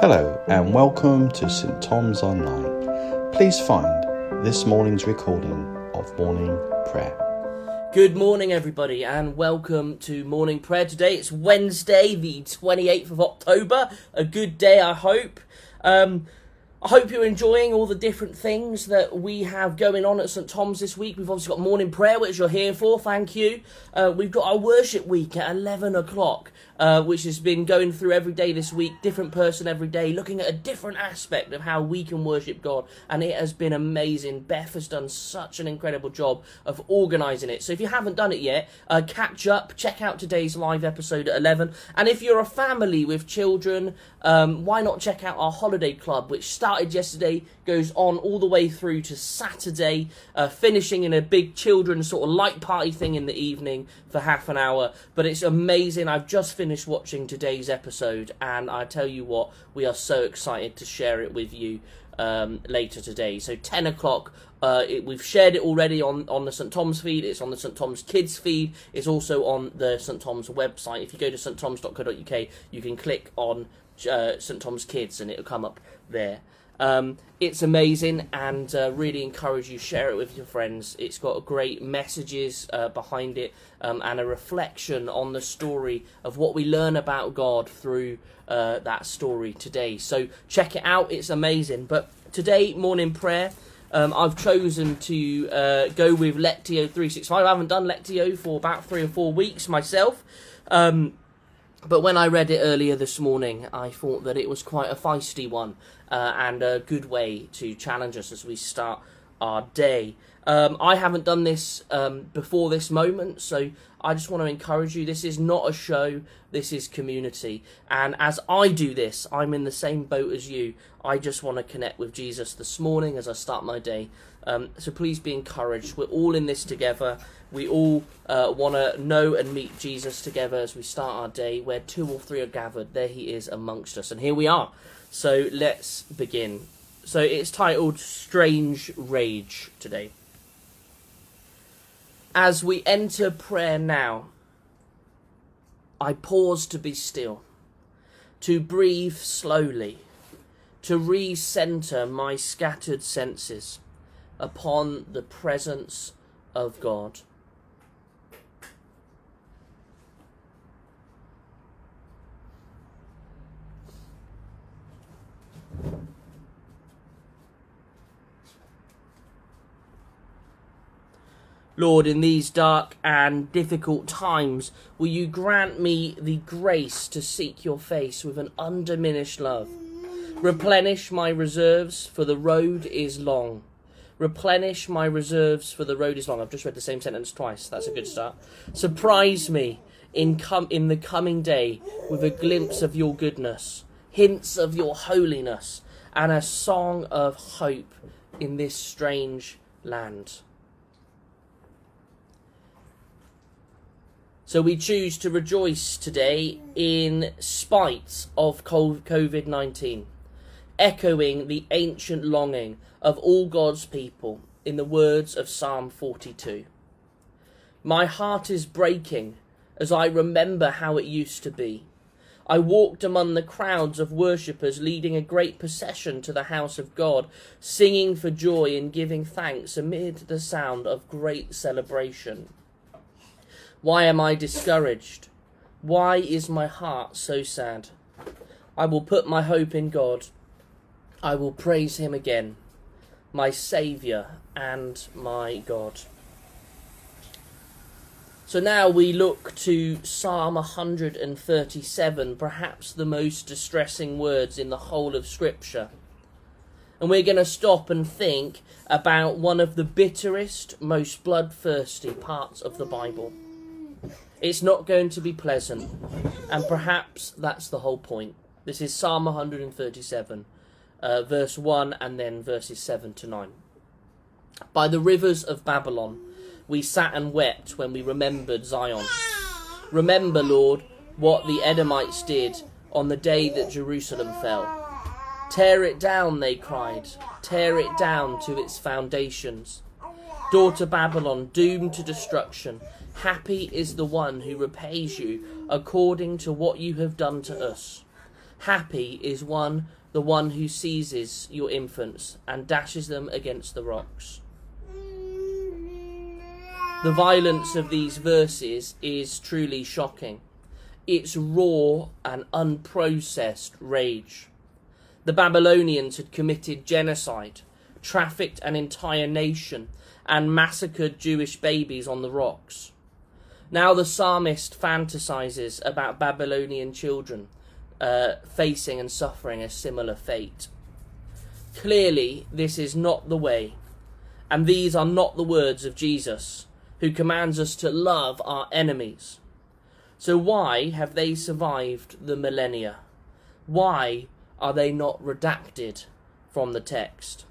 Hello and welcome to St Tom's Online. Please find this morning's recording of morning prayer. Good morning, everybody, and welcome to morning prayer. Today it's Wednesday, the 28th of October. A good day, I hope. Um, I hope you're enjoying all the different things that we have going on at St Tom's this week. We've obviously got morning prayer, which you're here for. Thank you. Uh, we've got our worship week at 11 o'clock, uh, which has been going through every day this week, different person every day, looking at a different aspect of how we can worship God. And it has been amazing. Beth has done such an incredible job of organising it. So if you haven't done it yet, uh, catch up, check out today's live episode at 11. And if you're a family with children, um, why not check out our holiday club, which started yesterday, goes on all the way through to Saturday, uh, finishing in a big children's sort of light party thing in the evening for half an hour. But it's amazing. I've just finished watching today's episode, and I tell you what, we are so excited to share it with you um, later today. So 10 o'clock. Uh, it, we've shared it already on, on the St Tom's feed. It's on the St Tom's Kids feed. It's also on the St Tom's website. If you go to sttoms.co.uk, you can click on uh, St Tom's Kids and it'll come up there. Um, it's amazing and uh, really encourage you share it with your friends. It's got great messages uh, behind it um, and a reflection on the story of what we learn about God through uh, that story today. So check it out. It's amazing. But today morning prayer. Um, I've chosen to uh, go with Lectio 365. I haven't done Lectio for about three or four weeks myself. Um, but when I read it earlier this morning, I thought that it was quite a feisty one uh, and a good way to challenge us as we start our day. Um, I haven't done this um, before this moment, so I just want to encourage you. This is not a show, this is community. And as I do this, I'm in the same boat as you. I just want to connect with Jesus this morning as I start my day. Um, so please be encouraged. We're all in this together. We all uh, want to know and meet Jesus together as we start our day. Where two or three are gathered, there he is amongst us. And here we are. So let's begin. So it's titled Strange Rage today. As we enter prayer now, I pause to be still, to breathe slowly, to re-center my scattered senses upon the presence of God. Lord, in these dark and difficult times, will you grant me the grace to seek your face with an undiminished love? Replenish my reserves, for the road is long. Replenish my reserves, for the road is long. I've just read the same sentence twice. That's a good start. Surprise me in, com- in the coming day with a glimpse of your goodness, hints of your holiness, and a song of hope in this strange land. So we choose to rejoice today in spite of COVID 19, echoing the ancient longing of all God's people in the words of Psalm 42. My heart is breaking as I remember how it used to be. I walked among the crowds of worshippers leading a great procession to the house of God, singing for joy and giving thanks amid the sound of great celebration. Why am I discouraged? Why is my heart so sad? I will put my hope in God. I will praise him again, my Saviour and my God. So now we look to Psalm 137, perhaps the most distressing words in the whole of Scripture. And we're going to stop and think about one of the bitterest, most bloodthirsty parts of the Bible. It's not going to be pleasant, and perhaps that's the whole point. This is Psalm 137, uh, verse 1, and then verses 7 to 9. By the rivers of Babylon, we sat and wept when we remembered Zion. Remember, Lord, what the Edomites did on the day that Jerusalem fell. Tear it down, they cried. Tear it down to its foundations. Daughter Babylon, doomed to destruction, Happy is the one who repays you according to what you have done to us. Happy is one the one who seizes your infants and dashes them against the rocks. The violence of these verses is truly shocking. It's raw and unprocessed rage. The Babylonians had committed genocide, trafficked an entire nation, and massacred Jewish babies on the rocks. Now the psalmist fantasizes about Babylonian children uh, facing and suffering a similar fate. Clearly, this is not the way, and these are not the words of Jesus who commands us to love our enemies. So, why have they survived the millennia? Why are they not redacted from the text?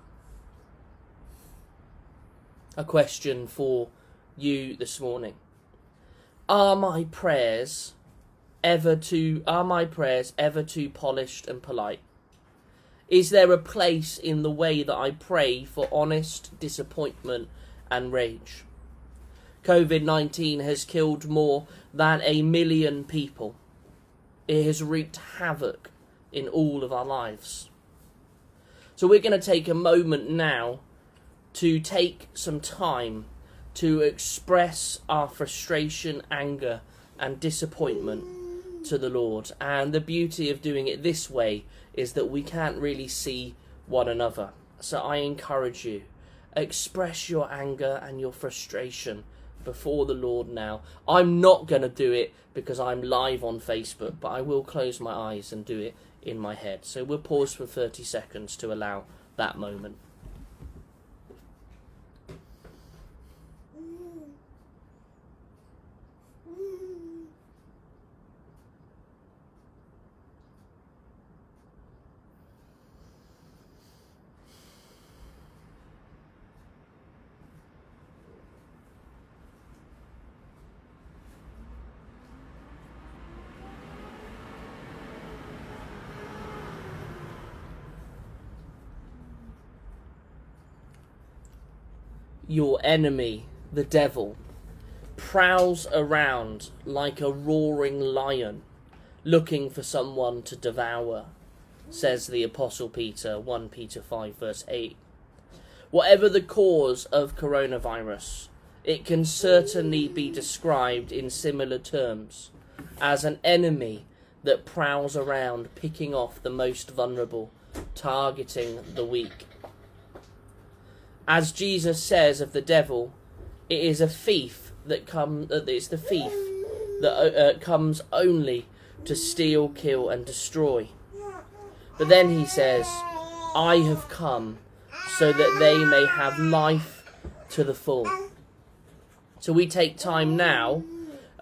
A question for you this morning. Are my prayers ever too are my prayers ever too polished and polite? Is there a place in the way that I pray for honest disappointment and rage? COVID 19 has killed more than a million people. It has wreaked havoc in all of our lives. So, we're going to take a moment now to take some time to express our frustration, anger, and disappointment to the Lord. And the beauty of doing it this way is that we can't really see one another. So, I encourage you express your anger and your frustration before the Lord now. I'm not going to do it because I'm live on Facebook, but I will close my eyes and do it in my head. So we'll pause for 30 seconds to allow that moment. Your enemy, the devil, prowls around like a roaring lion looking for someone to devour, says the Apostle Peter, 1 Peter 5, verse 8. Whatever the cause of coronavirus, it can certainly be described in similar terms as an enemy that prowls around picking off the most vulnerable, targeting the weak as Jesus says of the devil, it is a thief that comes. Uh, it's the thief that uh, uh, comes only to steal, kill, and destroy. But then he says, "I have come so that they may have life to the full." So we take time now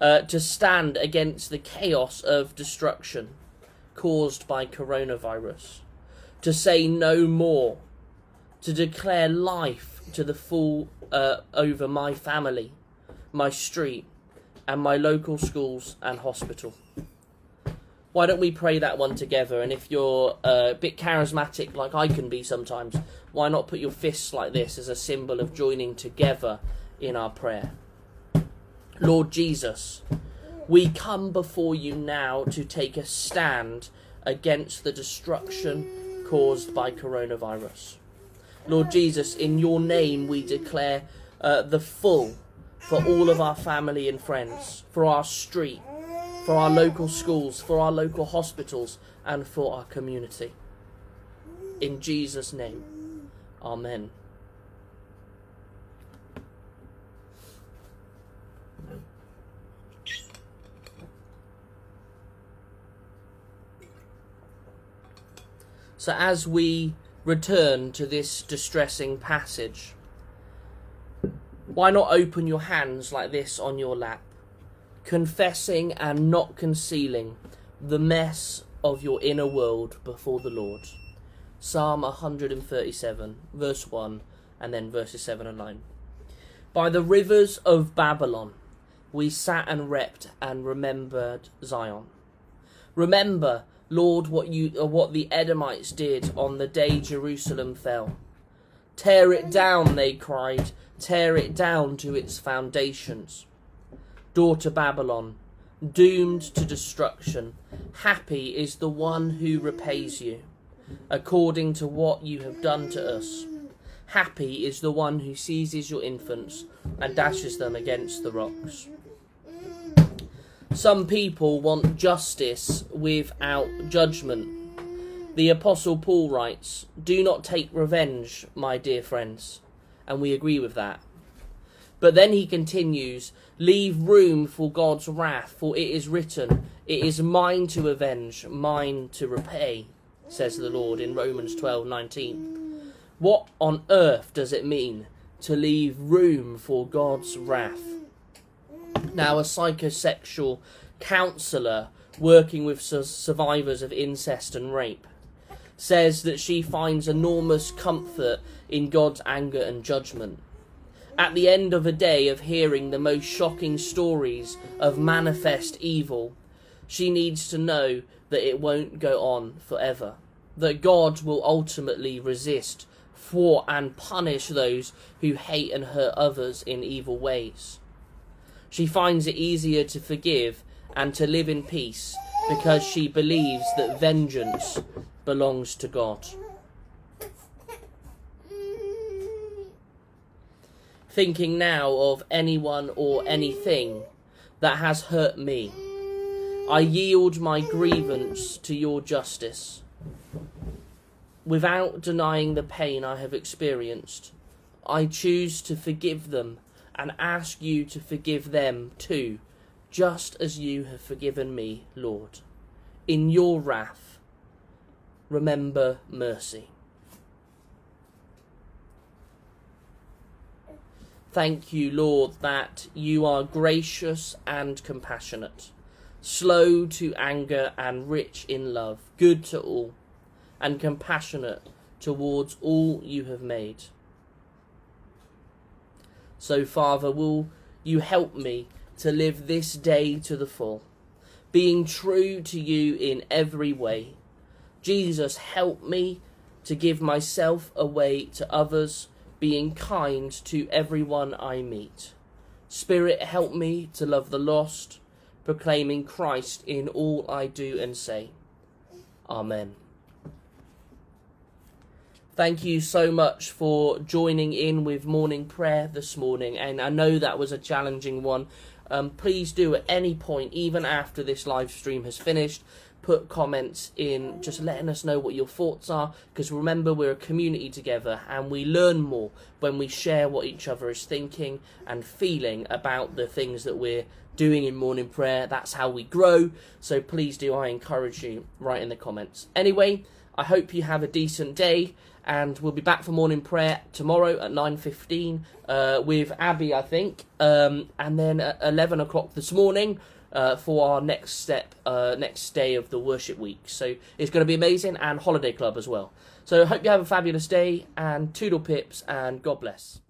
uh, to stand against the chaos of destruction caused by coronavirus, to say no more to declare life to the full uh, over my family, my street, and my local schools and hospital. Why don't we pray that one together? And if you're uh, a bit charismatic like I can be sometimes, why not put your fists like this as a symbol of joining together in our prayer? Lord Jesus, we come before you now to take a stand against the destruction caused by coronavirus. Lord Jesus, in your name we declare uh, the full for all of our family and friends, for our street, for our local schools, for our local hospitals, and for our community. In Jesus' name, Amen. So, as we return to this distressing passage. Why not open your hands like this on your lap, confessing and not concealing the mess of your inner world before the Lord? Psalm 137, verse 1, and then verses 7 and 9. By the rivers of Babylon, we sat and wept and remembered Zion. Remember Lord, what you uh, what the Edomites did on the day Jerusalem fell. Tear it down, they cried, tear it down to its foundations. Daughter Babylon, doomed to destruction. Happy is the one who repays you, according to what you have done to us. Happy is the one who seizes your infants and dashes them against the rocks. Some people want justice without judgment. The Apostle Paul writes, Do not take revenge, my dear friends. And we agree with that. But then he continues, Leave room for God's wrath, for it is written, It is mine to avenge, mine to repay, says the Lord in Romans twelve nineteen. What on earth does it mean to leave room for God's wrath? Now, a psychosexual counsellor working with survivors of incest and rape says that she finds enormous comfort in God's anger and judgment at the end of a day of hearing the most shocking stories of manifest evil, she needs to know that it won't go on forever. That God will ultimately resist, thwart, and punish those who hate and hurt others in evil ways. She finds it easier to forgive and to live in peace because she believes that vengeance belongs to God. thinking now of anyone or anything that has hurt me. I yield my grievance to your justice. Without denying the pain I have experienced, I choose to forgive them and ask you to forgive them too, just as you have forgiven me, Lord. In your wrath, remember mercy. Thank you, Lord, that you are gracious and compassionate, slow to anger and rich in love, good to all, and compassionate towards all you have made. So, Father, will you help me to live this day to the full, being true to you in every way? Jesus, help me to give myself away to others being kind to everyone I meet. Spirit, help me to love the lost, proclaiming Christ in all I do and say. Amen. Thank you so much for joining in with morning prayer this morning, and I know that was a challenging one. Um, please do at any point, even after this live stream has finished, put comments in. Just letting us know what your thoughts are because remember we're a community together and we learn more when we share what each other is thinking and feeling about the things that we're doing in morning prayer. That's how we grow. So please do i encourage you write in the comments. Anyway i hope you have a decent day and we'll be back for morning prayer tomorrow at 9.15 uh, with abby i think um, and then at 11 o'clock this morning uh, for our next step, uh, next day of the worship week. So it's going to be amazing and holiday club as well. So hope you have a fabulous day and toodle pips and God bless.